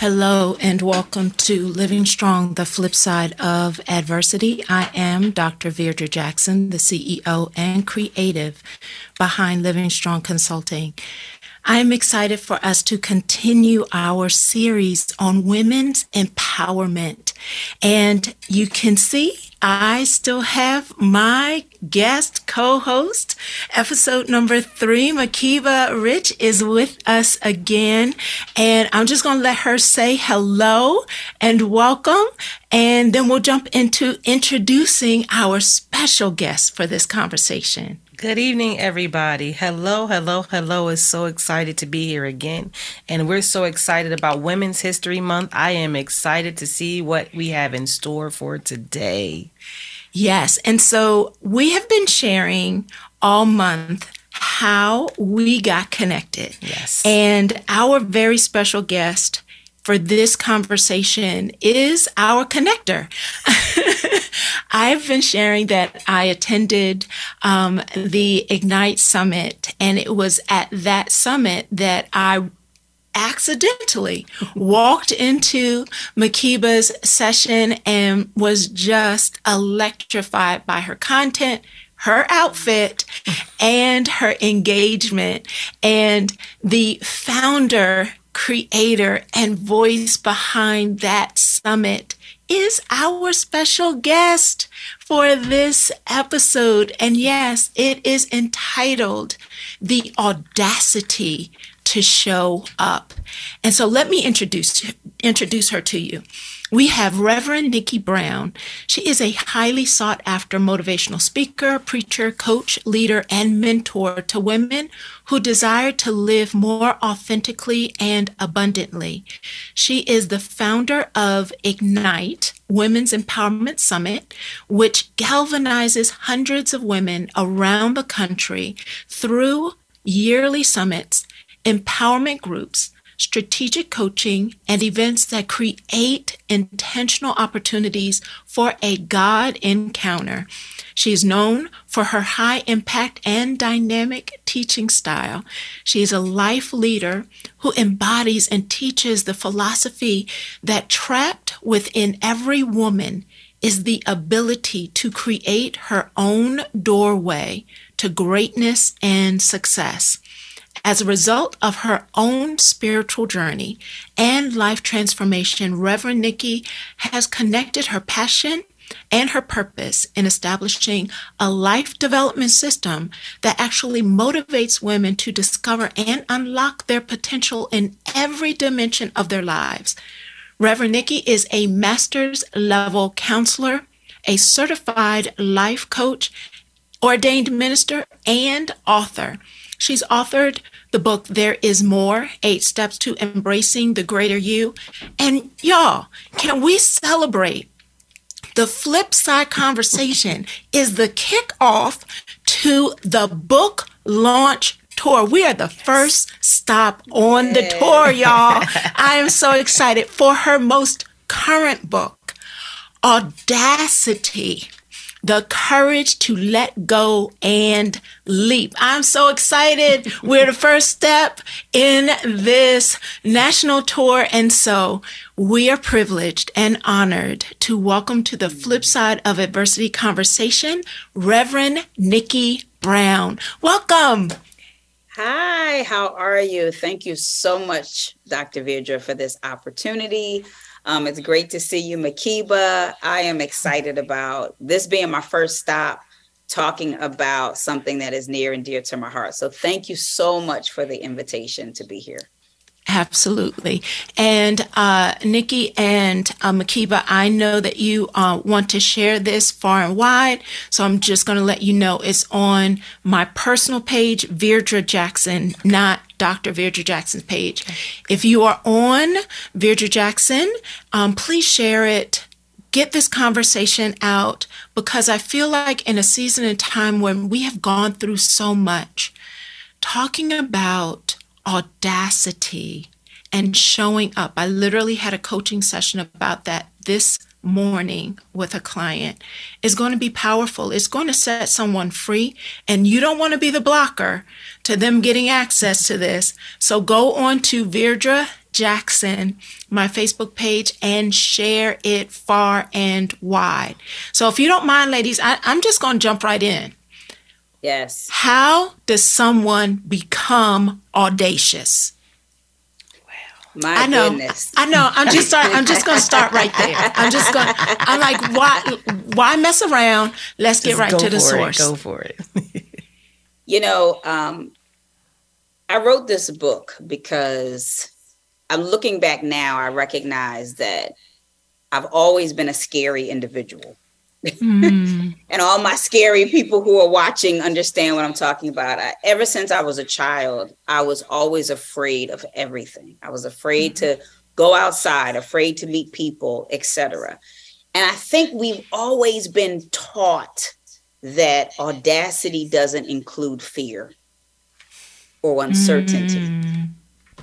Hello and welcome to Living Strong, the flip side of adversity. I am Dr. Virdra Jackson, the CEO and creative behind Living Strong Consulting. I am excited for us to continue our series on women's empowerment. And you can see I still have my guest co-host. Episode number three, Makiba Rich is with us again. And I'm just going to let her say hello and welcome. And then we'll jump into introducing our special guest for this conversation. Good evening, everybody. Hello, hello, hello. Is so excited to be here again. And we're so excited about Women's History Month. I am excited to see what we have in store for today. Yes. And so we have been sharing all month how we got connected. Yes. And our very special guest for this conversation is our connector. I've been sharing that I attended um, the Ignite Summit, and it was at that summit that I accidentally walked into Makiba's session and was just electrified by her content, her outfit, and her engagement. And the founder, creator, and voice behind that summit is our special guest for this episode. And yes, it is entitled The Audacity to Show Up. And so let me introduce introduce her to you. We have Reverend Niki Brown. She is a highly sought after motivational speaker, preacher, coach, leader, and mentor to women who desire to live more authentically and abundantly. She is the founder of Ignite, Women's Empowerment Summit, which galvanizes hundreds of women around the country through yearly summits, empowerment groups, strategic coaching, and events that create intentional opportunities for a God encounter. She is known for her high impact and dynamic teaching style. She is a life leader who embodies and teaches the philosophy that trapped within every woman is the ability to create her own doorway to greatness and success. As a result of her own spiritual journey and life transformation, Reverend Niki has connected her passion and her purpose in establishing a life development system that actually motivates women to discover and unlock their potential in every dimension of their lives. Reverend Niki is a master's level counselor, a certified life coach, ordained minister, and author. She's authored the book There Is More Eight Steps to Embracing the Greater You. And y'all, can we celebrate? The flip side conversation is the kickoff to the book launch tour. We are the first stop on the tour, y'all. I am so excited for her most current book, Audacity the courage to let go and leap. I'm so excited. We're the first step in this national tour. And so we are privileged and honored to welcome to the flip side of adversity conversation, Reverend Niki Brown. Welcome. Hi, how are you? Thank you so much, Dr. Virdra, for this opportunity. Um, it's great to see you, Makiba. I am excited about this being my first stop talking about something that is near and dear to my heart. So thank you so much for the invitation to be here. Absolutely. And uh, Niki and uh, Makiba, I know that you uh, want to share this far and wide. So I'm just going to let you know it's on my personal page, Virdra Jackson, not Dr. Virdra Jackson's page. If you are on Virdra Jackson, um, please share it get this conversation out because I feel like in a season and time when we have gone through so much, talking about audacity and showing up. I literally had a coaching session about that this morning with a client is going to be powerful. It's going to set someone free, and you don't want to be the blocker to them getting access to this. So go on to Virdra Jackson, my Facebook page, and share it far and wide. So if you don't mind, ladies, I, I'm just going to jump right in. Yes. How does someone become audacious? Wow. My I know. goodness. I know. I'm just start, I'm just going to start right there. I'm just going. I'm like, why? Why mess around? Let's get right to the source. It, go for it. You know, um, I wrote this book because I'm looking back now, I recognize that I've always been a scary individual. Mm, and all my scary people who are watching understand what I'm talking about. I, ever since I was a child, I was always afraid of everything. I was afraid to go outside, afraid to meet people, etc. And I think we've always been taught that audacity doesn't include fear or uncertainty. mm,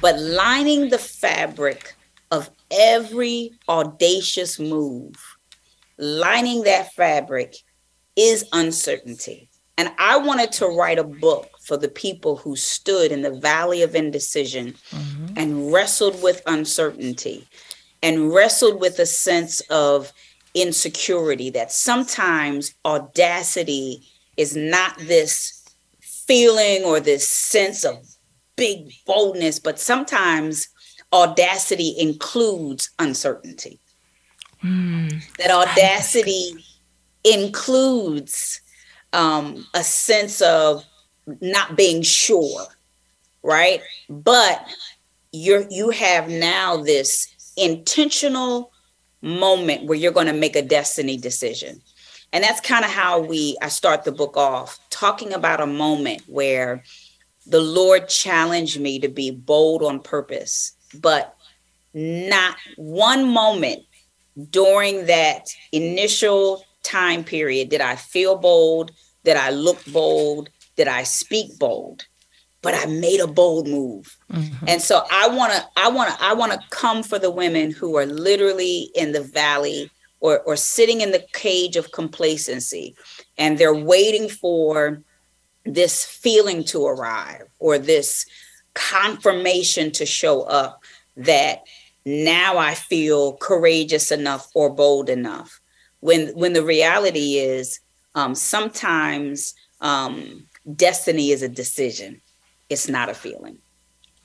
But lining the fabric of every audacious move, lining that fabric is uncertainty. And I wanted to write a book for the people who stood in the valley of indecision mm-hmm. and wrestled with uncertainty and wrestled with a sense of insecurity that sometimes audacity is not this feeling or this sense of big boldness, but sometimes audacity includes uncertainty. Mm. That audacity includes um, a sense of not being sure, right? But you're you have now this intentional moment where you're going to make a destiny decision. And that's kind of how we I start the book off talking about a moment where the Lord challenged me to be bold on purpose, but not one moment during that initial time period did I feel bold, did I look bold, did I speak bold, but I made a bold move. Mm-hmm. And so I want to I want to I want to come for the women who are literally in the valley or or sitting in the cage of complacency and they're waiting for this feeling to arrive or this confirmation to show up that now I feel courageous enough or bold enough. When when the reality is um, sometimes um, destiny is a decision. It's not a feeling.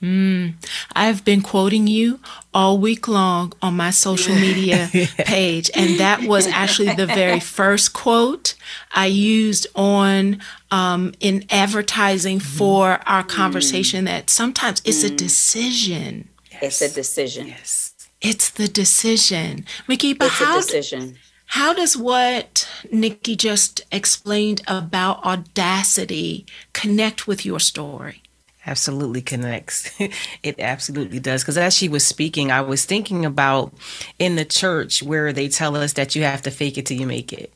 Mm. I've been quoting you all week long on my social media page, and that was actually the very first quote I used on um, in advertising for our conversation. That sometimes it's a decision. It's a decision. yes. It's the decision, Mickey. But It's a how decision. how does what Niki just explained about audacity connect with your story? absolutely connects. it absolutely does. Because as she was speaking, I was thinking about in the church where they tell us that you have to fake it till you make it.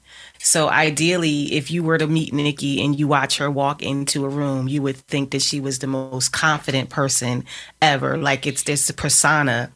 So ideally, if you were to meet Niki and you watch her walk into a room, you would think that she was the most confident person ever. Like it's this persona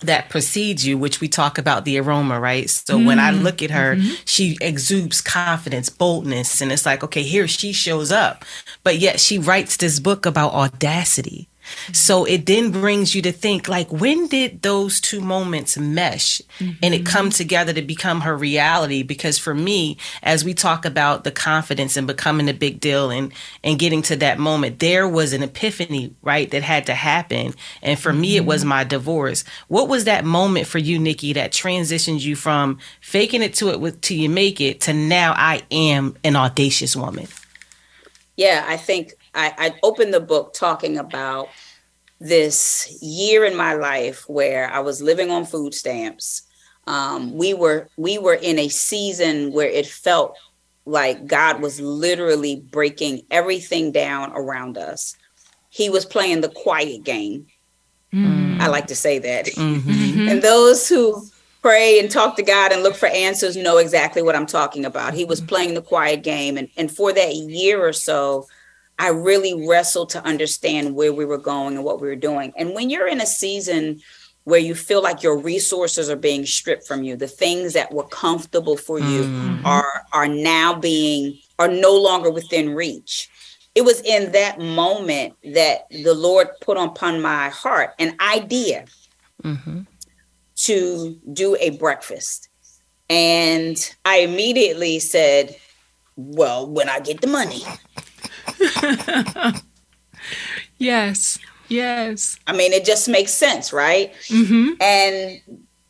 that precedes you, which we talk about the aroma, right? So when I mm-hmm. look at her, mm-hmm. she exudes confidence, boldness, and it's like, okay, here she shows up. But yet she writes this book about audacity. So it then brings you to think like when did those two moments mesh and it come mm-hmm. together to become her reality? Because for me as we talk about the confidence and becoming a big deal and and getting to that moment there was an epiphany right that had to happen. And for me it was mm-hmm. my divorce. What was that moment for you Niki that transitioned you from faking it to it with till you make it to now I am an audacious woman? Yeah, I think I, I opened the book talking about this year in my life where I was living on food stamps. Um, we were we were in a season where it felt like God was literally breaking everything down around us. He was playing the quiet game. I like to say that. Mm-hmm. and those who pray and talk to God and look for answers know exactly what I'm talking about. He was playing the quiet game. And, and for that year or so, I really wrestled to understand where we were going and what we were doing. And when you're in a season where you feel like your resources are being stripped from you, the things that were comfortable for you mm-hmm. are are now being are no longer within reach. It was in that moment that the Lord put upon my heart an idea. Mm-hmm to do a breakfast. And I immediately said, Well, when I get the money. yes. Yes. I mean, it just makes sense, right? Mm-hmm. And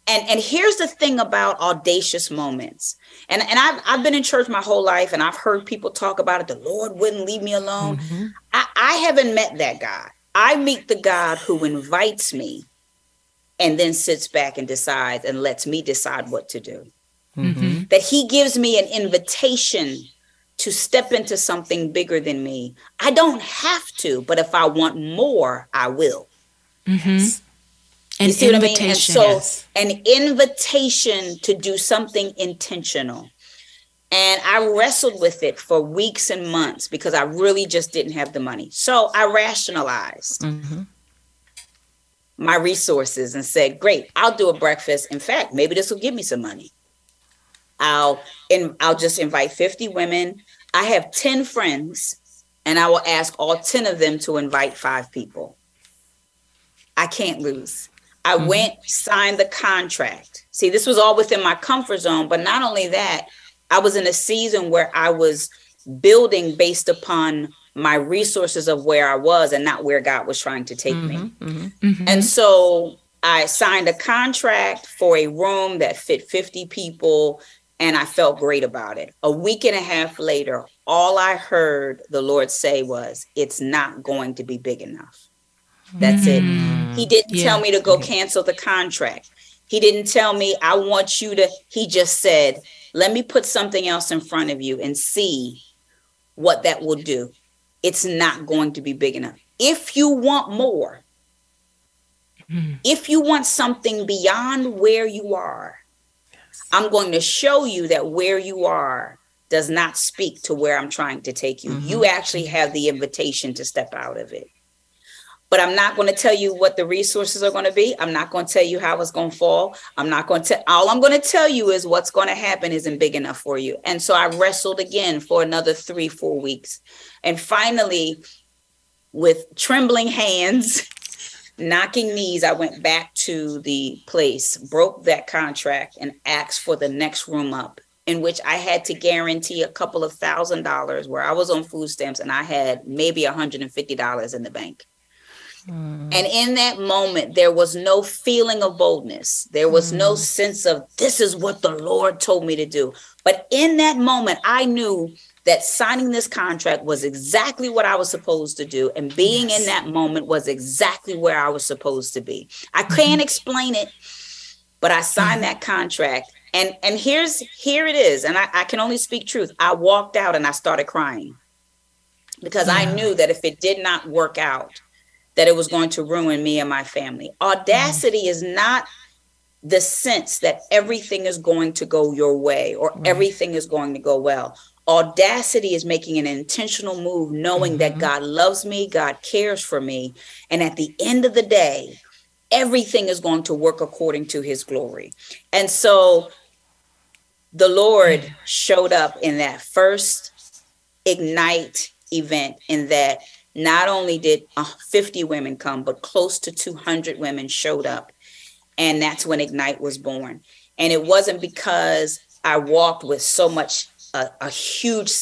and and here's the thing about audacious moments. And and I've I've been in church my whole life, and I've heard people talk about it. The Lord wouldn't leave me alone. Mm-hmm. I, I haven't met that God. I meet the God who invites me and then sits back and decides and lets me decide what to do. Mm-hmm. That he gives me an invitation to step into something bigger than me. I don't have to, but if I want more, I will. Mm-hmm. You see what I mean? And so, yes. an invitation to do something intentional. And I wrestled with it for weeks and months because I really just didn't have the money. So I rationalized. Mm-hmm my resources and said, "Great, I'll do a breakfast. In fact, maybe this will give me some money. I'll and I'll just invite 50 women. I have 10 friends, and I will ask all 10 of them to invite five people. I can't lose. I mm-hmm. went, signed the contract. See, this was all within my comfort zone, but not only that, I was in a season where I was building based upon my resources of where I was and not where God was trying to take mm-hmm, me. Mm-hmm, mm-hmm. And so I signed a contract for a room that fit 50 people and I felt great about it. A week and a half later, all I heard the Lord say was, It's not going to be big enough. That's mm, it. He didn't yeah. tell me to go cancel the contract. He didn't tell me, I want you to, he just said, Let me put something else in front of you and see what that will do it's not going to be big enough. If you want more, mm-hmm. if you want something beyond where you are. I'm going to show you that where you are does not speak to where I'm trying to take you. Mm-hmm. You actually have the invitation to step out of it but I'm not going to tell you what the resources are going to be. I'm not going to tell you how it's going to fall. I'm not going to, tell. all I'm going to tell you is what's going to happen isn't big enough for you. And so I wrestled again for another three, four weeks. And finally, with trembling hands, knocking knees, I went back to the place, broke that contract, and asked for the next room up, in which I had to guarantee a couple of thousand dollars where I was on food stamps and I had maybe $150 in the bank. Mm. And in that moment, there was no feeling of boldness. There was mm. no sense of, this is what the Lord told me to do. But in that moment, I knew that signing this contract was exactly what I was supposed to do. And being yes. in that moment was exactly where I was supposed to be. I mm-hmm. can't explain it, but I signed mm. that contract. And, and here's here it is. And I, I can only speak truth. I walked out and I started crying because yeah. I knew that if it did not work out, that it was going to ruin me and my family. Audacity mm. is not the sense that everything is going to go your way or mm. everything is going to go well. Audacity is making an intentional move, knowing mm-hmm. that God loves me, God cares for me. And at the end of the day, everything is going to work according to his glory. And so the Lord mm. showed up in that first Ignite event, in that not only did uh, 50 women come, but close to 200 women showed up. And that's when Ignite was born. And it wasn't because I walked with so much, uh, a huge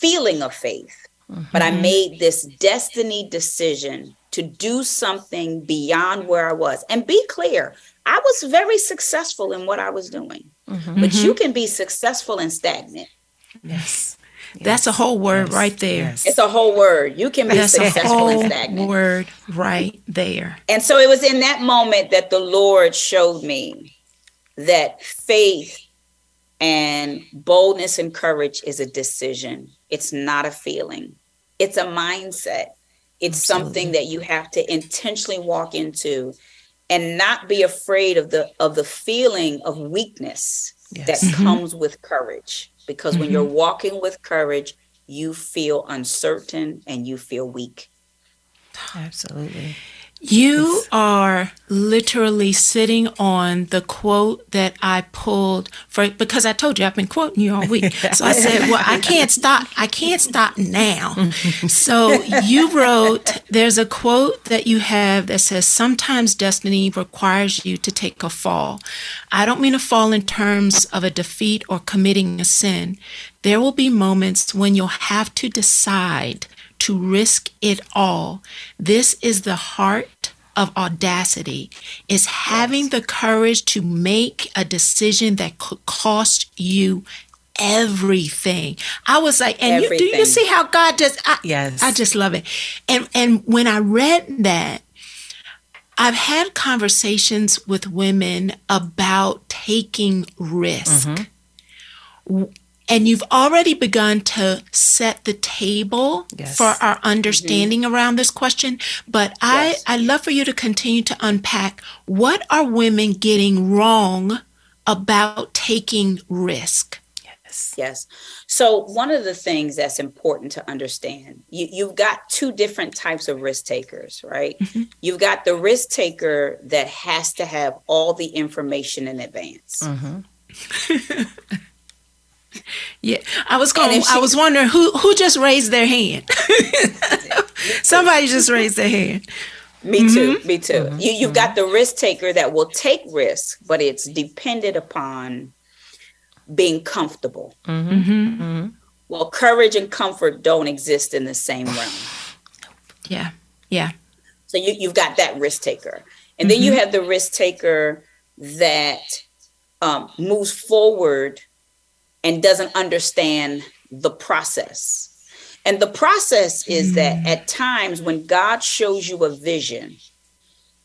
feeling of faith, mm-hmm. but I mm-hmm. made this destiny decision to do something beyond where I was. And be clear, I was very successful in what I was doing, mm-hmm. but you can be successful and stagnant. Yes. That's a whole word yes. right there. Yes. It's a whole word. You can be That's successful a whole stagnant. word right there. And so it was in that moment that the Lord showed me that faith and boldness and courage is a decision. It's not a feeling. It's a mindset. It's Absolutely. something that you have to intentionally walk into and not be afraid of the of the feeling of weakness yes. that mm-hmm. comes with courage because mm-hmm. when you're walking with courage you feel uncertain and you feel weak absolutely you are literally sitting on the quote that I pulled for because I told you I've been quoting you all week. So I said, "Well, I can't stop. I can't stop now." so you wrote there's a quote that you have that says sometimes destiny requires you to take a fall. I don't mean a fall in terms of a defeat or committing a sin. There will be moments when you'll have to decide to risk it all. This is the heart of audacity is having the courage to make a decision that could cost you everything. I was like, and you, do you see how God does? I, yes, I just love it. And and when I read that, I've had conversations with women about taking risk. Mm-hmm and you've already begun to set the table yes. for our understanding mm-hmm. around this question but yes. i i love for you to continue to unpack what are women getting wrong about taking risk yes yes so one of the things that's important to understand you, you've got two different types of risk takers right mm-hmm. you've got the risk taker that has to have all the information in advance mm-hmm. Yeah, I was going. She, I was wondering who who just raised their hand. Somebody just raised their hand. Me too. Mm-hmm. Me too. Mm-hmm. You you've got the risk taker that will take risks, but it's dependent upon being comfortable. Mm-hmm. mm-hmm. mm-hmm. Well, courage and comfort don't exist in the same realm. Yeah. Yeah. So you you've got that risk taker, and then you mm-hmm. have the risk taker that um, moves forward and doesn't understand the process. And the process is mm. that at times when God shows you a vision,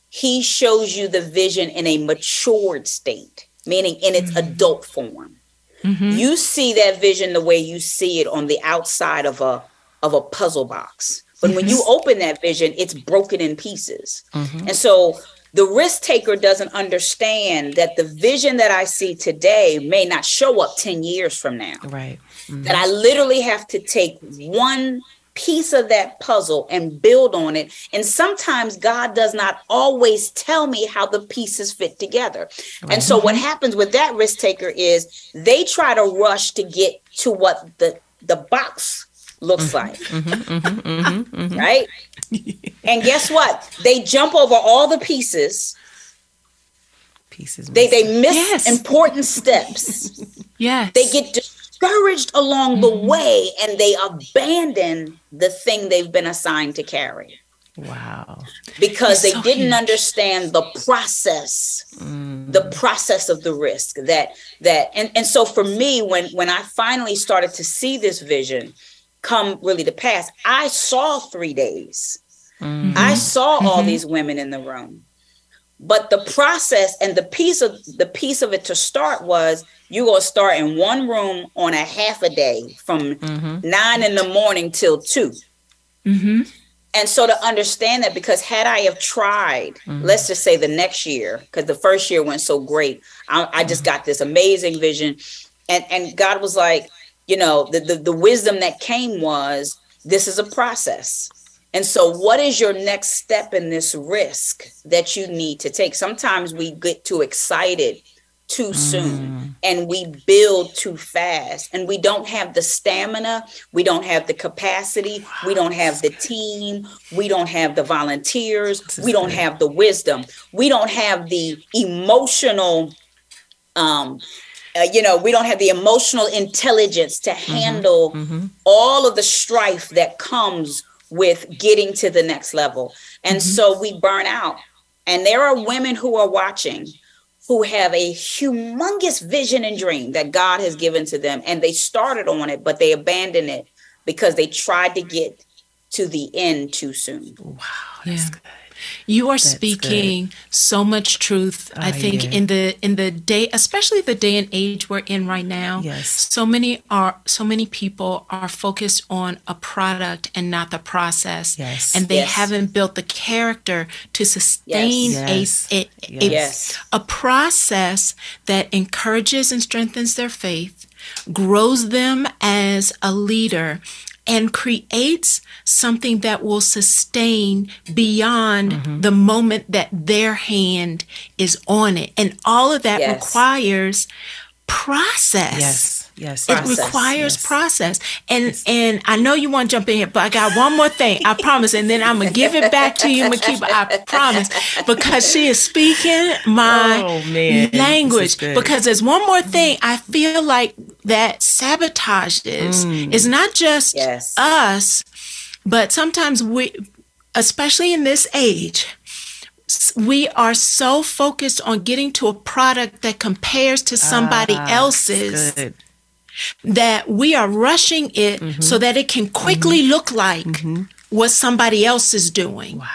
he shows you the vision in a matured state, meaning in its mm. adult form. Mm-hmm. You see that vision the way you see it on the outside of a of a puzzle box. But when you open that vision, it's broken in pieces. Mm-hmm. And so the risk taker doesn't understand that the vision that I see today may not show up 10 years from now. Right. Mm-hmm. That I literally have to take one piece of that puzzle and build on it. And sometimes God does not always tell me how the pieces fit together. Right. And so what happens with that risk taker is they try to rush to get to what the the box looks mm-hmm. like. Mm-hmm, mm-hmm, mm-hmm, right? and guess what? They jump over all the pieces. Pieces. They they miss yes. important steps. yes. They get discouraged along the mm-hmm. way and they abandon the thing they've been assigned to carry. Wow. Because they so didn't huge. understand the process, mm. the process of the risk that that and, and so for me, when when I finally started to see this vision, come really to pass. I saw three days. Mm-hmm. I saw mm-hmm. all these women in the room. But the process and the piece of the piece of it to start was you gonna start in one room on a half a day from mm-hmm. nine in the morning till 2 mm-hmm. And so to understand that, because had I have tried, mm-hmm. let's just say the next year, because the first year went so great, I, I just mm-hmm. got this amazing vision, and and God was like, you know, the, the, the wisdom that came was this is a process. And so, what is your next step in this risk that you need to take? Sometimes we get too excited too soon mm. and we build too fast and we don't have the stamina, we don't have the capacity, we don't have the team, we don't have the volunteers, we don't have the wisdom, we don't have the emotional um uh, you know, we don't have the emotional intelligence to mm-hmm. handle mm-hmm. all of the strife that comes with getting to the next level. And mm-hmm. so we burn out. And there are women who are watching who have a humongous vision and dream that God has given to them. And they started on it, but they abandoned it because they tried to get to the end too soon. Wow. That's yeah. good. You are That's speaking good. so much truth. Oh, I think yeah. in the in the day, especially the day and age we're in right now. Yes. So many are so many people are focused on a product and not the process. Yes. And they yes. haven't built the character to sustain yes. A, a, yes. a, a process that encourages and strengthens their faith, grows them as a leader, and creates something that will sustain beyond mm-hmm. the moment that their hand is on it. And all of that yes. requires process. Yes. Yes, it process, requires yes. process, and yes. and I know you want to jump in here, but I got one more thing. I promise, and then I'm gonna give it back to you, Makiba. I promise, because she is speaking my oh, language. Because there's one more thing I feel like that sabotages mm. is not just yes. us, but sometimes we, especially in this age, we are so focused on getting to a product that compares to somebody ah, else's that we are rushing it mm-hmm. so that it can quickly mm-hmm. look like mm-hmm. what somebody else is doing. Wow.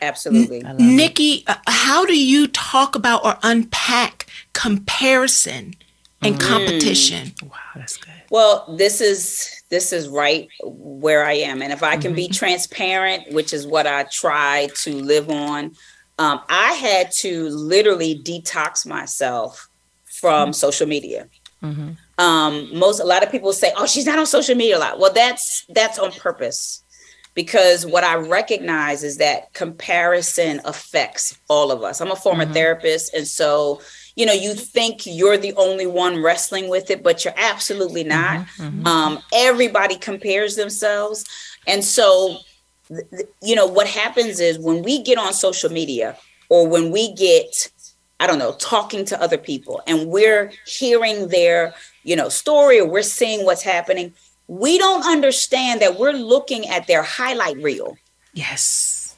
Absolutely. N- Niki, uh, how do you talk about or unpack comparison and mm. competition? Wow, that's good. Well, this is this is right where I am, and if I can be mm-hmm. transparent, which is what I try to live on, um, I had to literally detox myself from mm-hmm. social media. Mm-hmm. Um, most a lot of people say, "Oh, she's not on social media a lot." Well, that's that's on purpose because what I recognize is that comparison affects all of us. I'm a former mm-hmm. therapist, and so you know, you think you're the only one wrestling with it, but you're absolutely not. Mm-hmm. mm-hmm. Um, everybody compares themselves, and so you know what happens is when we get on social media or when we get I don't know, talking to other people and we're hearing their you know, story or we're seeing what's happening, we don't understand that we're looking at their highlight reel. Yes.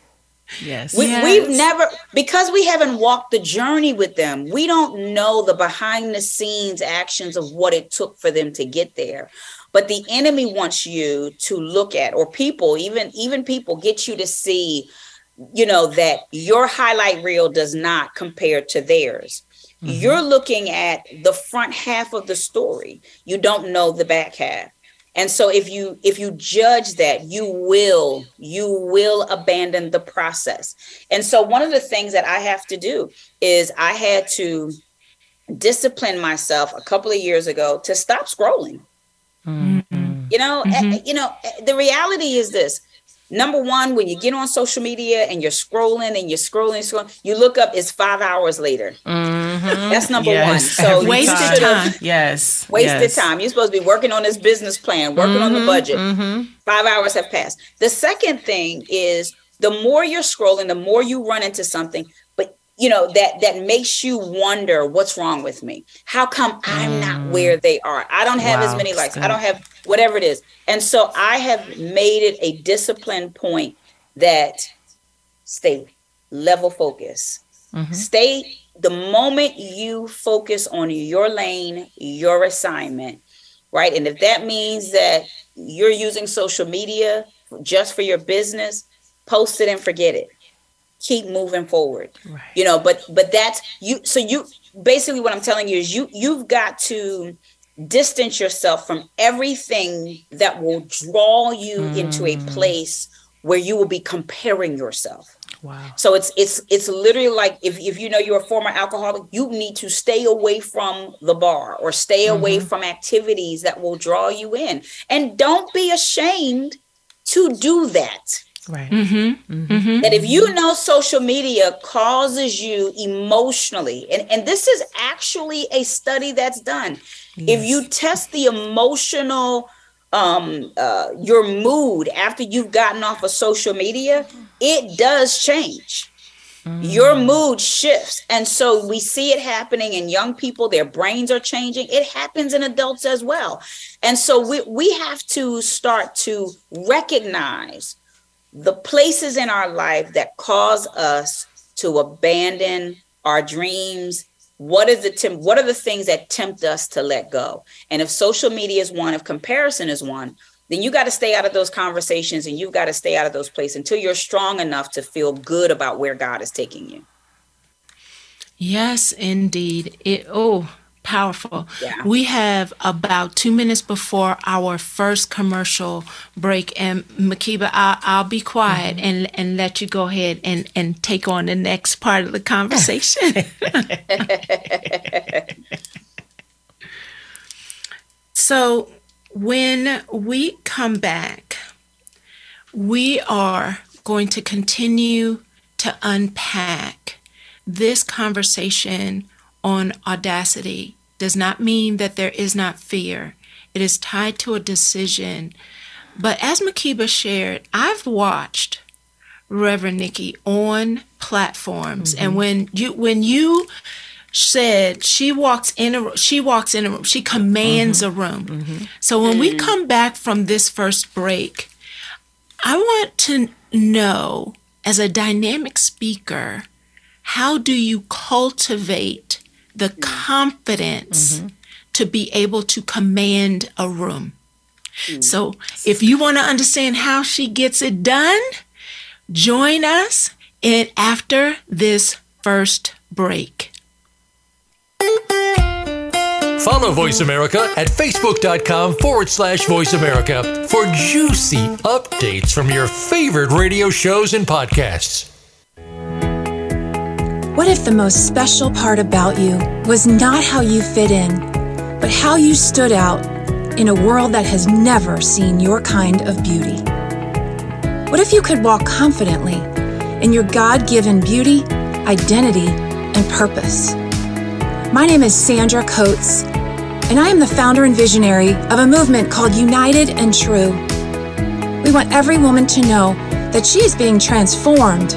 Yes. We, yes. We've never, because we haven't walked the journey with them, we don't know the behind the scenes actions of what it took for them to get there. But the enemy wants you to look at, or people, even even people, get you to see, you know, that your highlight reel does not compare to theirs. Mm-hmm. You're looking at the front half of the story. You don't know the back half. And so if you if you judge that, you will you will abandon the process. And so one of the things that I have to do is I had to discipline myself a couple of years ago to stop scrolling. Mm-hmm. You know, mm-hmm. you know, the reality is this number one, when you get on social media and you're scrolling and you're scrolling, scrolling you look up, it's five hours later. Mm-hmm. That's number yes. one. So wasted time. Yes. Wasted yes. time. You're supposed to be working on this business plan, working mm-hmm. on the mm-hmm. budget. Mm-hmm. Five hours have passed. The second thing is the more you're scrolling, the more you run into something, but you know that that makes you wonder what's wrong with me how come i'm mm. not where they are i don't have wow, as many likes i don't have whatever it is and so i have made it a discipline point that stay level focus mm-hmm. stay the moment you focus on your lane your assignment right and if that means that you're using social media just for your business post it and forget it keep moving forward right. you know but but that's you so you basically what i'm telling you is you you've got to distance yourself from everything that will draw you mm. into a mm. place where you will be comparing yourself wow so it's it's it's literally like if, if you know you're a former alcoholic you need to stay away from the bar or stay mm-hmm. away from activities that will draw you in and don't be ashamed to do that Right. Mm-hmm. Mm-hmm. That if you know social media causes you emotionally, and, and this is actually a study that's done. Yes. If you test the emotional, um, uh, your mood after you've gotten off of social media, it does change. Mm. Your mood shifts. And so we see it happening in young people, their brains are changing. It happens in adults as well. And so we, we have to start to recognize the places in our life that cause us to abandon our dreams what is the temp- what are the things that tempt us to let go and if social media is one if comparison is one then you got to stay out of those conversations and you've got to stay out of those places until you're strong enough to feel good about where God is taking you. Yes, indeed. It oh, powerful. Yeah. We have about two minutes before our first commercial break, and Makiba, I'll, I'll be quiet mm-hmm. and and let you go ahead and and take on the next part of the conversation. so when we come back, we are going to continue to unpack this conversation on audacity does not mean that there is not fear. It is tied to a decision. But as Makiba shared, I've watched Reverend Niki on platforms, mm-hmm. and when you when you said she walks in a she walks in a room she commands mm-hmm. a room mm-hmm. so when we mm. come back from this first break i want to know as a dynamic speaker how do you cultivate the mm. confidence mm-hmm. to be able to command a room mm. so if you want to understand how she gets it done join us in after this first break Follow Voice America at facebook.com forward slash voice America for juicy updates from your favorite radio shows and podcasts. What if the most special part about you was not how you fit in, but how you stood out in a world that has never seen your kind of beauty? What if you could walk confidently in your God given beauty, identity, and purpose? My name is Sandra Coates, and I am the founder and visionary of a movement called United and True. We want every woman to know that she is being transformed,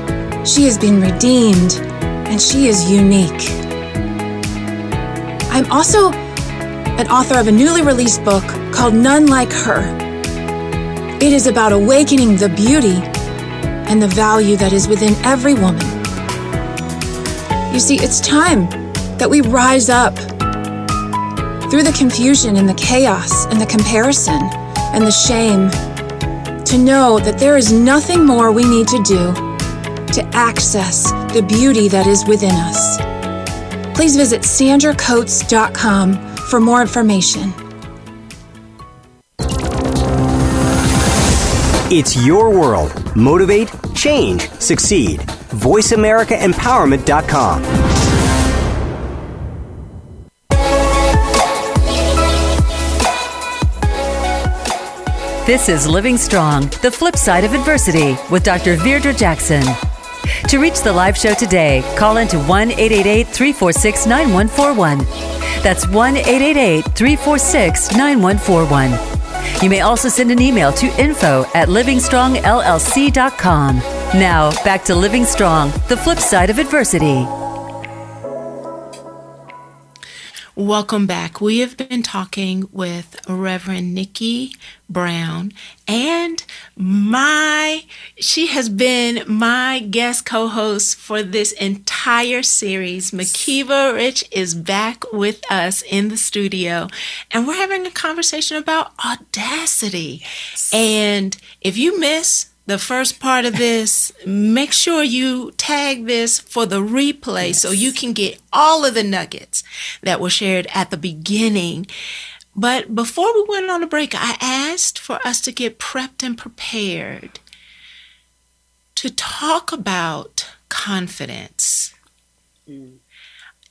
she is being redeemed, and she is unique. I'm also an author of a newly released book called None Like Her. It is about awakening the beauty and the value that is within every woman. You see, it's time that we rise up through the confusion and the chaos and the comparison and the shame to know that there is nothing more we need to do to access the beauty that is within us. Please visit sandracoates.com for more information. It's your world. Motivate, change, succeed. VoiceAmericaEmpowerment.com. This is Living Strong, the flip side of adversity with Dr. Virdra Jackson. To reach the live show today, call into 1 888 346 9141. That's 1 888 346 9141. You may also send an email to info at livingstrongllc.com. Now, back to Living Strong, the flip side of adversity. Welcome back. We have been talking with Reverend Niki Brown and my she has been my guest co-host for this entire series. Makiba Rich is back with us in the studio and we're having a conversation about audacity. And if you miss the first part of this, make sure you tag this for the replay yes. so you can get all of the nuggets that were shared at the beginning. But before we went on a break, I asked for us to get prepped and prepared to talk about confidence. Mm.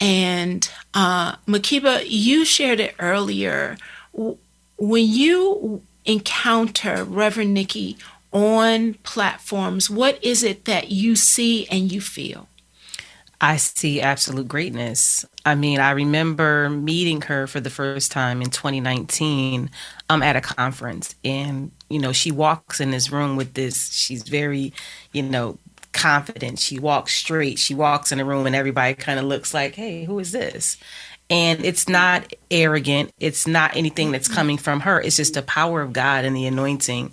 And uh, Makiba, you shared it earlier. When you encounter Reverend Niki on platforms, what is it that you see and you feel? I see absolute greatness. I mean, I remember meeting her for the first time in 2019 um, at a conference. And, you know, she walks in this room with this, she's very, you know, confident. She walks straight. She walks in a room and everybody kind of looks like, hey, who is this? And it's not arrogant. It's not anything that's coming from her. It's just the power of God and the anointing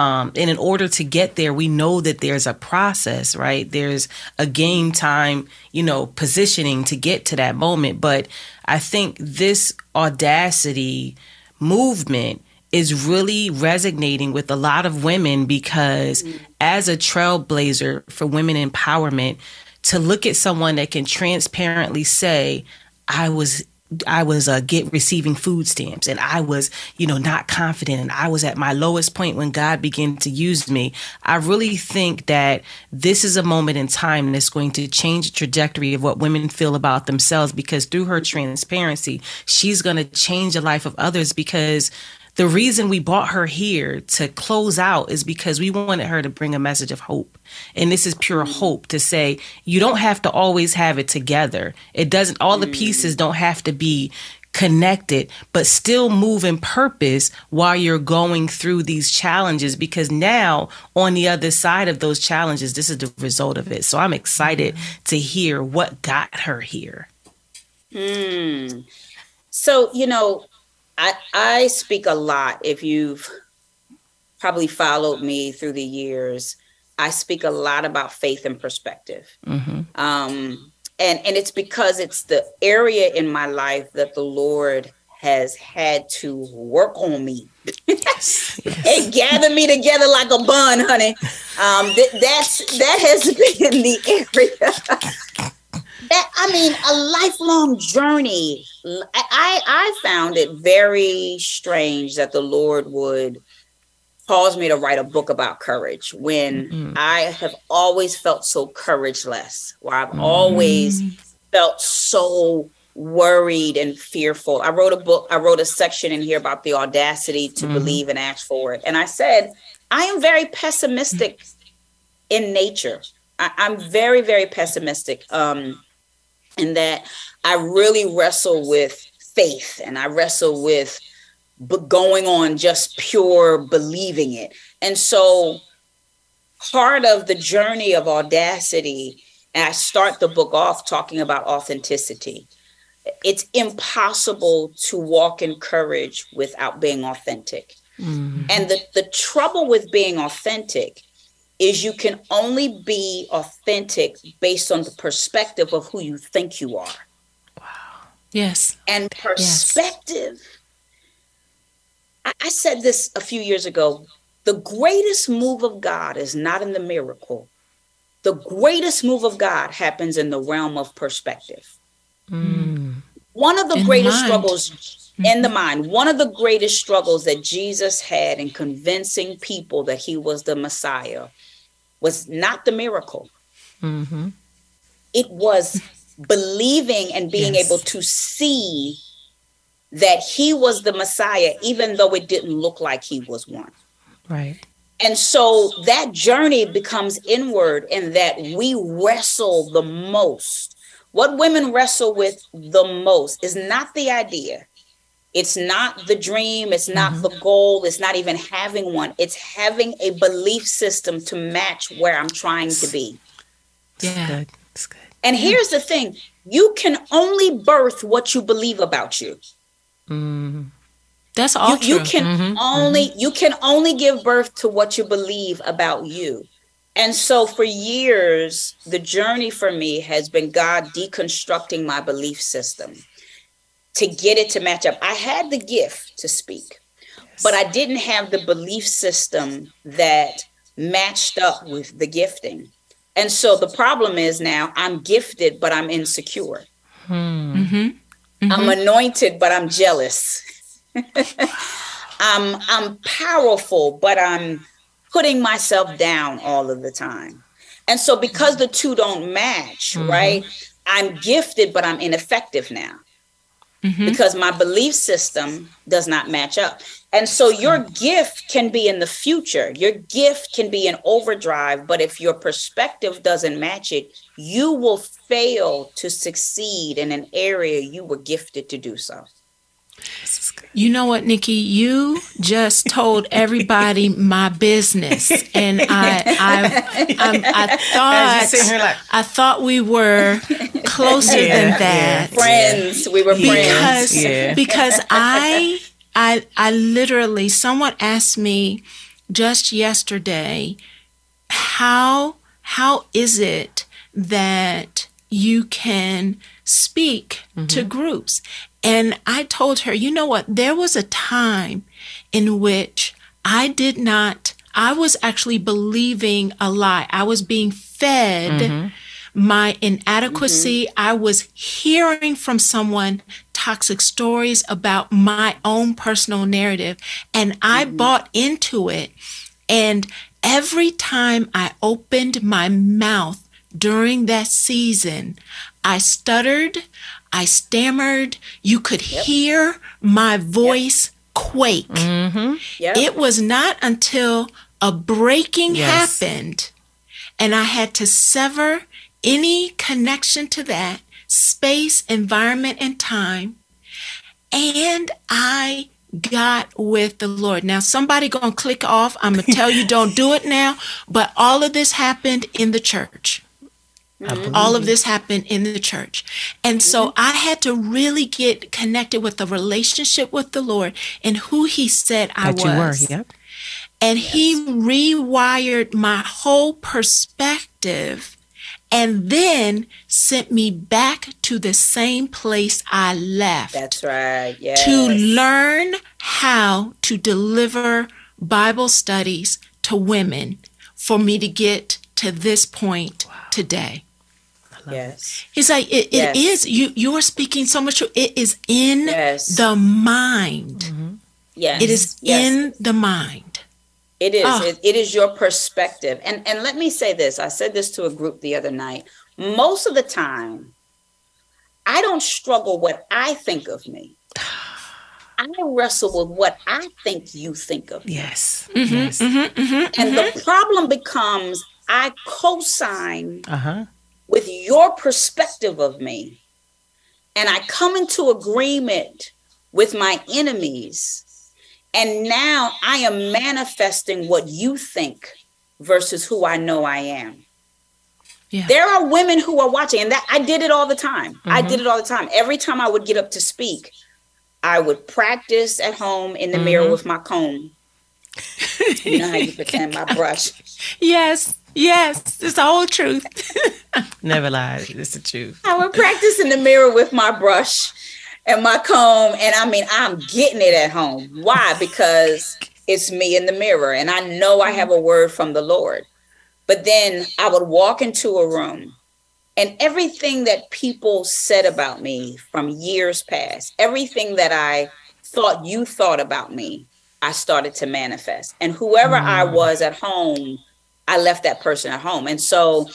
um, and in order to get there, we know that there's a process, right? There's a game time, you know, positioning to get to that moment. But I think this audacity movement is really resonating with a lot of women because as a trailblazer for women empowerment, to look at someone that can transparently say, I was I was uh, get receiving food stamps and I was, you know, not confident and I was at my lowest point when God began to use me. I really think that this is a moment in time that's going to change the trajectory of what women feel about themselves because through her transparency, she's going to change the life of others because the reason we brought her here to close out is because we wanted her to bring a message of hope. And this is pure mm. hope to say you don't have to always have it together. It doesn't, all the mm. pieces don't have to be connected, but still move in purpose while you're going through these challenges. Because now, on the other side of those challenges, this is the result of it. So I'm excited mm. to hear what got her here. Mm. So, you know, I, I speak a lot. If you've probably followed me through the years, I speak a lot about faith and perspective. Mm-hmm. Um, and, and it's because it's the area in my life that the Lord has had to work on me yes, yes. and gather me together like a bun, honey. Um, th- that's that has been the area that I mean, a lifelong journey. I I found it very strange that the Lord would cause me to write a book about courage when mm-hmm. I have always felt so courageless, where I've mm-hmm. always felt so worried and fearful. I wrote a book, I wrote a section in here about the audacity to mm-hmm. believe and ask for it. And I said, I am very pessimistic in nature. I, am very, very pessimistic. Um, and that I really wrestle with faith and I wrestle with but going on just pure believing it. And so part of the journey of audacity, and I start the book off talking about authenticity. It's impossible to walk in courage without being authentic. Mm-hmm. And the, the trouble with being authentic is you can only be authentic based on the perspective of who you think you are. Wow. Yes. And perspective. Yes. I, I said this a few years ago. The greatest move of God is not in the miracle. The greatest move of God happens in the realm of perspective. Mm. One of the in greatest the struggles mm-hmm. in the mind, one of the greatest struggles that Jesus had in convincing people that he was the Messiah was not the miracle. Mm-hmm. It was believing and being yes. able to see that he was the Messiah, even though it didn't look like he was one. Right. And so that journey becomes inward in that we wrestle the most. What women wrestle with the most is not the idea, it's not the dream, it's not mm-hmm. the goal, it's not even having one. It's having a belief system to match where I'm trying to be. Yeah. Good. That's good. And here's the thing you can only birth what you believe about you. Mm. That's all. You, you can mm-hmm. only mm-hmm. you can only give birth to what you believe about you. And so for years, the journey for me has been God deconstructing my belief system to get it to match up. I had the gift to speak, yes. but I didn't have the belief system that matched up with the gifting. And so the problem is now I'm gifted, but I'm insecure. Hmm. Mm-hmm. Mm-hmm. I'm anointed, but I'm jealous. I'm I'm powerful, but I'm putting myself down all of the time. And so because the two don't match, mm-hmm. right? I'm gifted, but I'm ineffective now mm-hmm. because my belief system does not match up. And so your gift can be in the future, your gift can be in overdrive, but if your perspective doesn't match it, you will fail to succeed in an area you were gifted to do so. You know what, Niki? You just told everybody my business, and I, I, I, I thought, like, I thought we were closer yeah, than that, yeah. friends. We were friends because yeah. because I, I, I literally someone asked me just yesterday, how how is it that you can speak mm-hmm. to groups And I told her, you know what? There was a time in which I did not, I was actually believing a lie. I was being fed mm-hmm. my inadequacy. Mm-hmm. I was hearing from someone toxic stories about my own personal narrative, and I mm-hmm. bought into it. And every time I opened my mouth during that season, I stuttered, I stammered. You could yep. hear my voice yep. quake. Mm-hmm. Yep. It was not until a breaking yes. happened and I had to sever any connection to that space, environment, and time. And I got with the Lord. Now somebody gonna click off. I'm gonna tell you don't do it now. But all of this happened in the church. Mm-hmm. All of this happened in the church. And so mm-hmm. I had to really get connected with the relationship with the Lord and who He said I that was. You were, yep. And yes. He rewired my whole perspective and then sent me back to the same place I left. That's right. Yes. To learn how to deliver Bible studies to women for me to get to this point wow. today. Yes. He's like, it, it yes. is, you, you are speaking so much. It is in yes. the mind. Mm-hmm. Yes. It is yes. in the mind. It is. Oh. It, it is your perspective. And, and let me say this. I said this to a group the other night. Most of the time, I don't struggle what I think of me. I wrestle with what I think you think of me. Yes. Mm-hmm, yes. Mm-hmm, mm-hmm, and the mm-hmm. problem becomes I co-sign uh-huh with your perspective of me, and I come into agreement with my enemies, and now I am manifesting what you think versus who I know I am. Yeah. There are women who are watching, and that I did it all the time. Mm-hmm. I did it all the time. Every time I would get up to speak, I would practice at home in the mm-hmm. mirror with my comb. you know how you pretend my brush. Yes. Yes, it's the whole truth. Never lied. It's the truth. I would practice in the mirror with my brush and my comb. And I mean, I'm getting it at home. Why? Because it's me in the mirror and I know I have a word from the Lord. But then I would walk into a room and everything that people said about me from years past, everything that I thought you thought about me, I started to manifest. And whoever mm. I was at home, I left that person at home. And so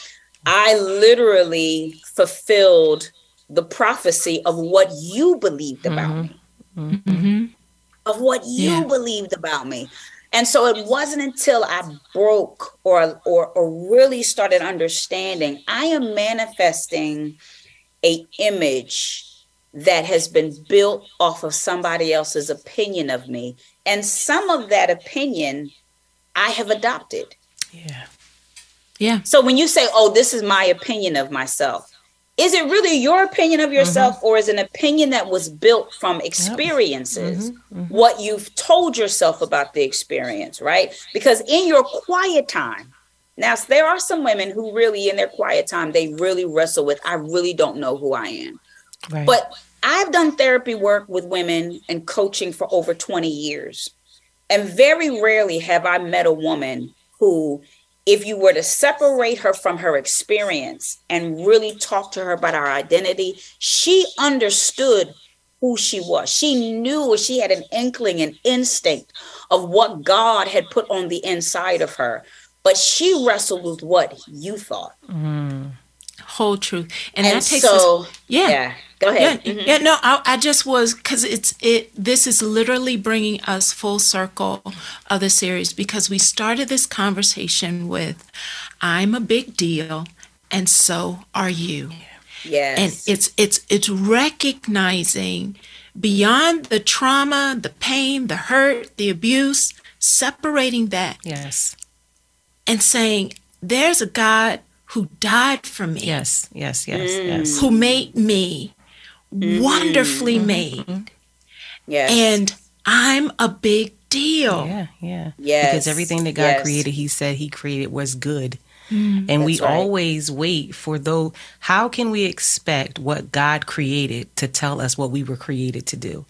I literally fulfilled the prophecy of what you believed about mm-hmm. me, mm-hmm. of what you yeah. believed about me. And so it wasn't until I broke or, or or really started understanding I am manifesting a image that has been built off of somebody else's opinion of me. And some of that opinion I have adopted. Yeah. Yeah. So when you say, oh, this is my opinion of myself, is it really your opinion of yourself mm-hmm. or is it an opinion that was built from experiences mm-hmm. Mm-hmm. what you've told yourself about the experience right because in your quiet time now there are some women who really in their quiet time they really wrestle with i really don't know who i am right. but i've done therapy work with women and coaching for over 20 years and very rarely have i met a woman who if you were to separate her from her experience and really talk to her about her identity, she understood who she was. She knew, she had an inkling, an instinct of what God had put on the inside of her. But she wrestled with what you thought. Mm. Whole truth. And, and that takes so, us, yeah. yeah. Go ahead. Yeah, mm-hmm. yeah no, I, I, just was because it's it. This is literally bringing us full circle of the series because we started this conversation with, "I'm a big deal, and so are you." Yes. And it's it's it's recognizing beyond the trauma, the pain, the hurt, the abuse, separating that. Yes. And saying, "There's a God." Who died for me? Yes, yes, yes, mm. yes. Who made me? Mm-hmm. wonderfully mm-hmm. made. Yes. And I'm a big deal. Yeah, yeah. Yes. Because everything that God yes. created, He said He created was good. Mm, and we right. always wait for though how can we expect what God created to tell us what we were created to do?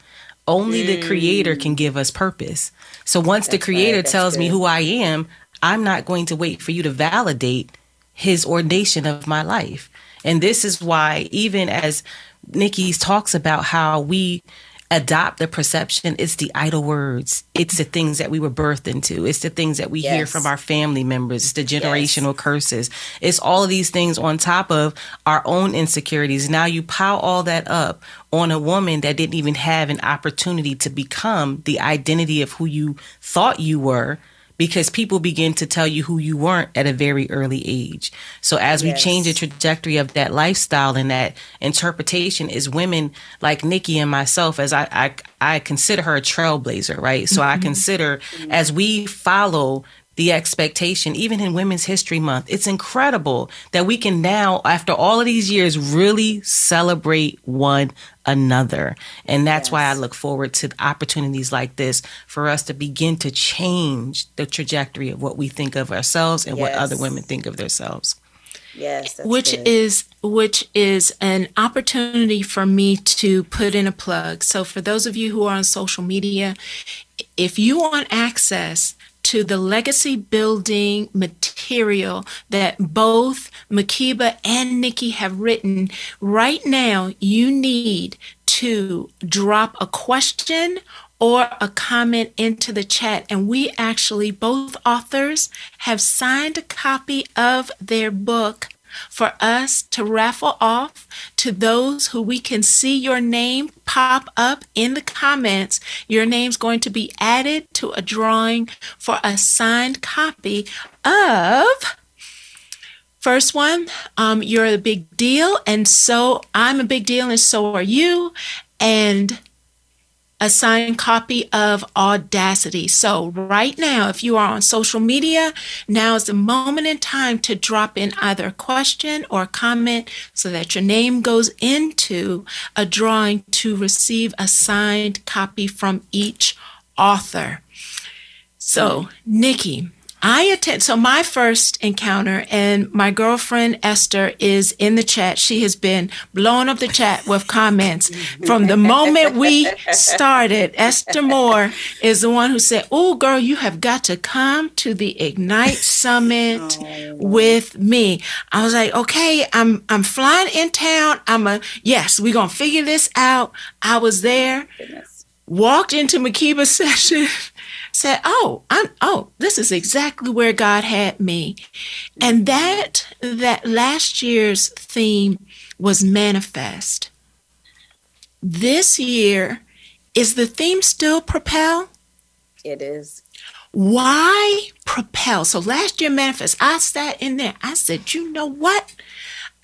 Only mm. the creator can give us purpose. So once that's the creator right. tells good. me who I am, I'm not going to wait for you to validate his ordination of my life. And this is why even as Niki talks about how we adopt the perception. It's the idle words. It's the things that we were birthed into. It's the things that we yes. hear from our family members. It's the generational yes. curses. It's all of these things on top of our own insecurities. Now you pile all that up on a woman that didn't even have an opportunity to become the identity of who you thought you were because people begin to tell you who you weren't at a very early age. So as yes. we change the trajectory of that lifestyle and that interpretation is women like Niki and myself, as I, I, I consider her a trailblazer, right? So mm-hmm. I consider as we follow the expectation, even in Women's History Month. It's incredible that we can now, after all of these years, really celebrate one another. And that's yes. why I look forward to opportunities like this for us to begin to change the trajectory of what we think of ourselves and yes. what other women think of themselves. Yes, which good. is which is an opportunity for me to put in a plug. So for those of you who are on social media, if you want access to the legacy building material that both Makiba and Niki have written, right now you need to drop a question or a comment into the chat. And we actually, both authors, have signed a copy of their book for us to raffle off to those who we can see your name pop up in the comments. Your name's going to be added to a drawing for a signed copy of. First one, um, you're a big deal, and so I'm a big deal, and so are you. And a signed copy of Audacity. So, right now, if you are on social media, now is the moment in time to drop in either a question or a comment so that your name goes into a drawing to receive a signed copy from each author. So, Niki, I attend. So my first encounter, and my girlfriend Esther is in the chat. She has been blowing up the chat with comments from the moment we started. Esther Moore is the one who said, "Oh, girl, you have got to come to the Ignite Summit oh. with me." I was like, "Okay, I'm I'm flying in town. I'm a yes. We're gonna figure this out." I was there. Goodness. Walked into Makiba's session said, "Oh, I'm oh, this is exactly where God had me." And that that last year's theme was manifest. This year is the theme still propel? It is. Why propel? So last year manifest, I sat in there. I said, "You know what?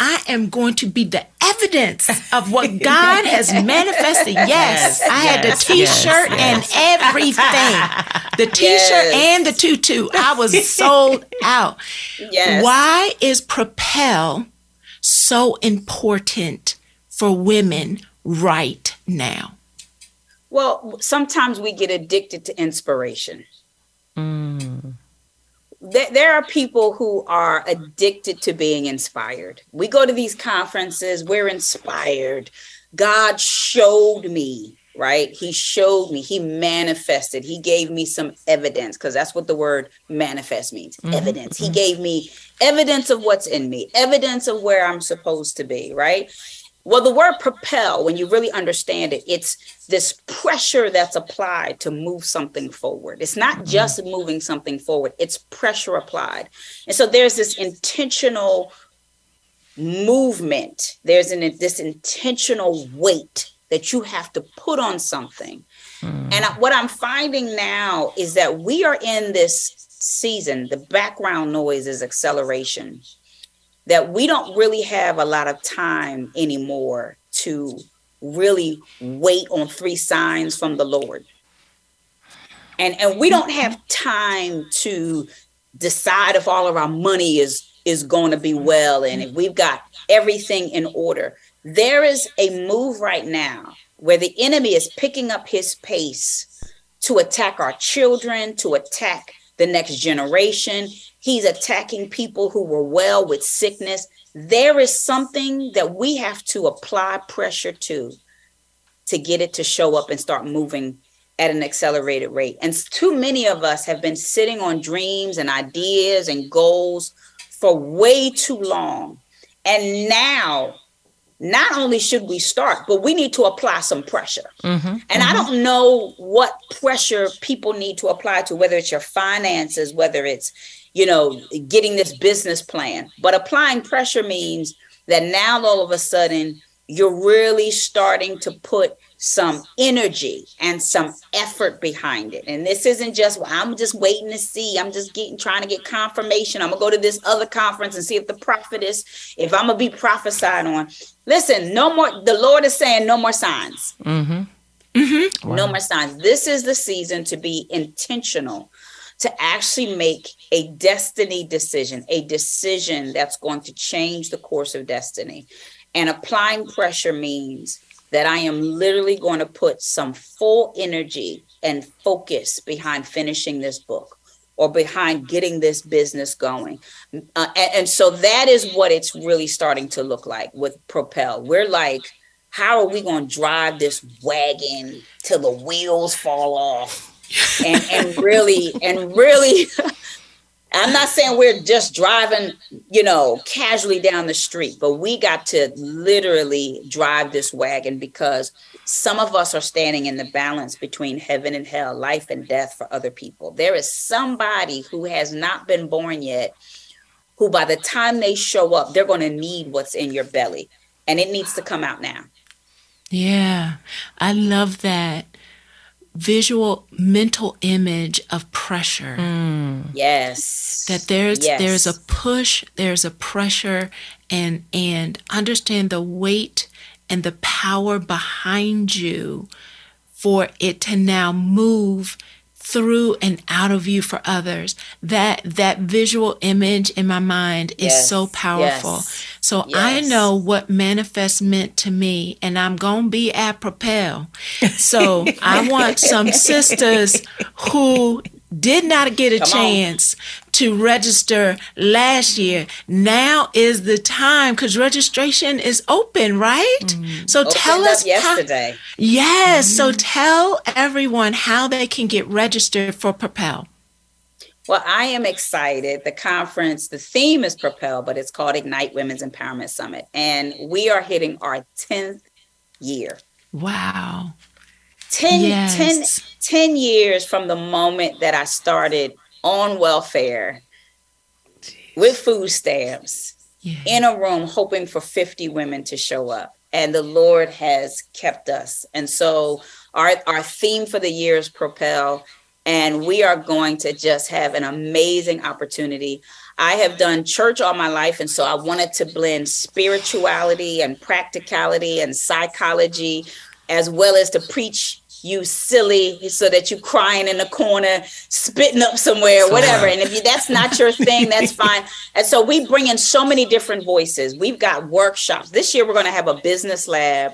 I am going to be the evidence of what God has manifested. Yes, yes I had yes, the t-shirt yes, and everything. The t-shirt and the tutu. I was sold out. Yes. Why is Propel so important for women right now? Well, sometimes we get addicted to inspiration. Mm there are people who are addicted to being inspired. We go to these conferences, we're inspired. God showed me, right? He showed me, He manifested, He gave me some evidence, because that's what the word manifest means mm-hmm. evidence. He gave me evidence of what's in me, evidence of where I'm supposed to be, right? Well, the word propel, when you really understand it, it's this pressure that's applied to move something forward. It's not mm-hmm. just moving something forward, it's pressure applied. And so there's this intentional movement, there's an, this intentional weight that you have to put on something. Mm. And what I'm finding now is that we are in this season, the background noise is acceleration that we don't really have a lot of time anymore to really wait on three signs from the Lord. And and we don't have time to decide if all of our money is is going to be well and if we've got everything in order. There is a move right now where the enemy is picking up his pace to attack our children, to attack the next generation. He's attacking people who were well with sickness. There is something that we have to apply pressure to to get it to show up and start moving at an accelerated rate. And too many of us have been sitting on dreams and ideas and goals for way too long. And now, not only should we start, but we need to apply some pressure. Mm-hmm, and mm-hmm. I don't know what pressure people need to apply to, whether it's your finances, whether it's, you know, getting this business plan. But applying pressure means that now all of a sudden you're really starting to put some energy and some effort behind it. And this isn't just, well, I'm just waiting to see. I'm just getting trying to get confirmation. I'm gonna go to this other conference and see if the prophetess, if I'm gonna be prophesied on. Listen, no more, the Lord is saying no more signs. Mm-hmm. Mm-hmm. Wow. No more signs. This is the season to be intentional, to actually make a destiny decision, a decision that's going to change the course of destiny. And applying pressure means that I am literally going to put some full energy and focus behind finishing this book or behind getting this business going. Uh, and, and so that is what it's really starting to look like with Propel. We're like, how are we going to drive this wagon till the wheels fall off? And, and really, and really I'm not saying we're just driving, you know, casually down the street, but we got to literally drive this wagon because some of us are standing in the balance between heaven and hell, life and death for other people. There is somebody who has not been born yet who, by the time they show up, they're going to need what's in your belly and it needs to come out now. Yeah, I love that visual mental image of pressure. Mm. Yes. That there's yes. there's a push, there's a pressure and and understand the weight and the power behind you for it to now move through and out of you for others. That that visual image in my mind is yes, so powerful. Yes, so yes. i know what manifest meant to me and i'm gonna be at propel. So i want some sisters who did not get a Come chance. To register last year. Now is the time because registration is open, right? Mm. So Opened tell us yesterday. How, yes. Mm. So tell everyone how they can get registered for Propel. Well, I am excited. The conference, the theme is Propel, but it's called Ignite Women's Empowerment Summit. And we are hitting our 10th year. Wow. 10, yes. 10, 10 years from the moment that I started on welfare Jeez. with food stamps yeah. in a room hoping for 50 women to show up. And the Lord has kept us. And so our, our theme for the year is Propel. And we are going to just have an amazing opportunity. I have done church all my life. And so I wanted to blend spirituality and practicality and psychology, as well as to preach you silly so that you crying in the corner spitting up somewhere whatever. And if you, that's not your thing that's fine. And so we bring in so many different voices. We've got workshops. This year we're going to have a business lab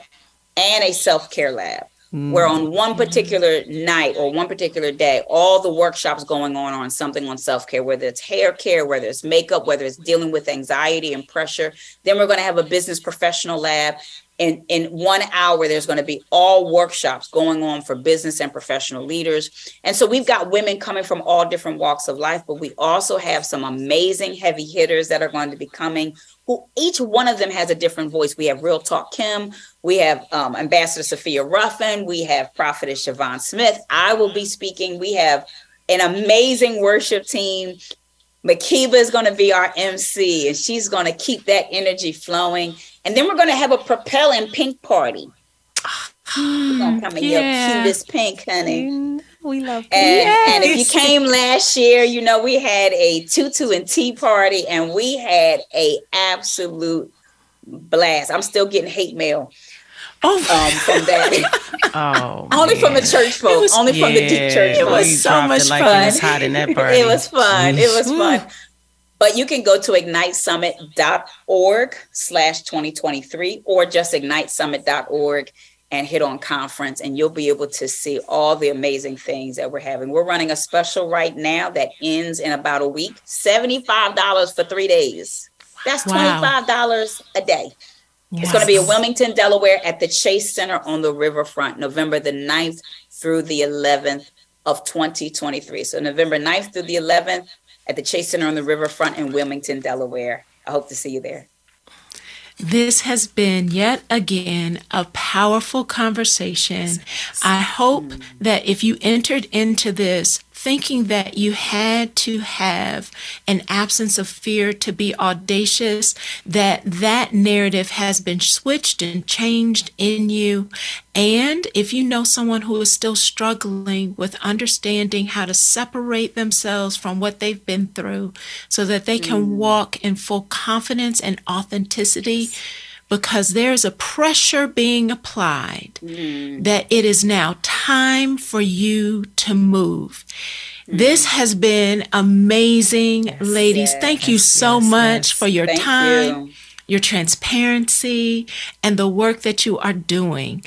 and a self-care lab. Mm. where on one particular night or one particular day all the workshops going on on something on self-care whether it's hair care whether it's makeup whether it's dealing with anxiety and pressure. Then we're going to have a business professional lab in, in one hour, there's going to be all workshops going on for business and professional leaders. And so we've got women coming from all different walks of life, but we also have some amazing heavy hitters that are going to be coming, who each one of them has a different voice. We have Real Talk Kim, we have um, Ambassador Sophia Ruffin, we have Prophetess Siobhan Smith. I will be speaking. We have an amazing worship team. Makiba is going to be our MC, and she's going to keep that energy flowing. And then we're going to have a propelling pink party. We're going to come in yeah. your cutest pink, honey. We love and, yes. and if you came last year, you know, we had a tutu and tea party and we had a absolute blast. I'm still getting hate mail. Oh, um, from that. oh, only man. from the church folks. only yeah, from the deep church. It was so much like fun. It was hot in that party. it was fun. It was fun. But you can go to ignitesummit.org slash 2023 or just ignitesummit.org and hit on conference and you'll be able to see all the amazing things that we're having. We're running a special right now that ends in about a week, $75 for 3 days. That's $25 wow. a day. Yes. It's going to be in Wilmington, Delaware at the Chase Center on the riverfront, November the 9th through the 11th of 2023. So November 9th through the 11th at the Chase Center on the riverfront in Wilmington, Delaware. I hope to see you there. This has been yet again a powerful conversation. I hope mm-hmm. that if you entered into this thinking that you had to have an absence of fear to be audacious, that that narrative has been switched and changed in you. And if you know someone who is still struggling with understanding how to separate themselves from what they've been through so that they can mm. walk in full confidence and authenticity, because there's a pressure being applied mm. that it is now time for you to move. Mm. This has been amazing, yes, ladies. Yes, Thank you so yes, much for your Thank time. You. Your transparency and the work that you are doing.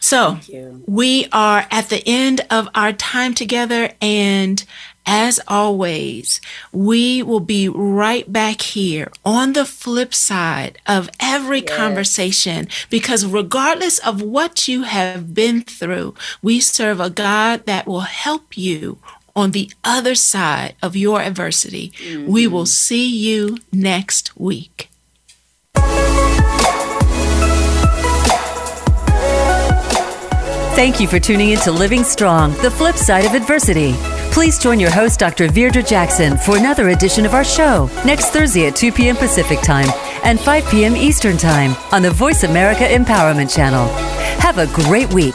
So, we are at the end of our time together, and as always, we will be right back here on the flip side of every yes. conversation because regardless of what you have been through, we serve a God that will help you on the other side of your adversity. Mm-hmm. We will see you next week. Thank you for tuning in to Living Strong, the flip side of adversity. Please join your host, Dr. Virdra Jackson, for another edition of our show next Thursday at 2 p.m. Pacific Time and 5 p.m. Eastern Time on the Voice America Empowerment Channel. Have a great week.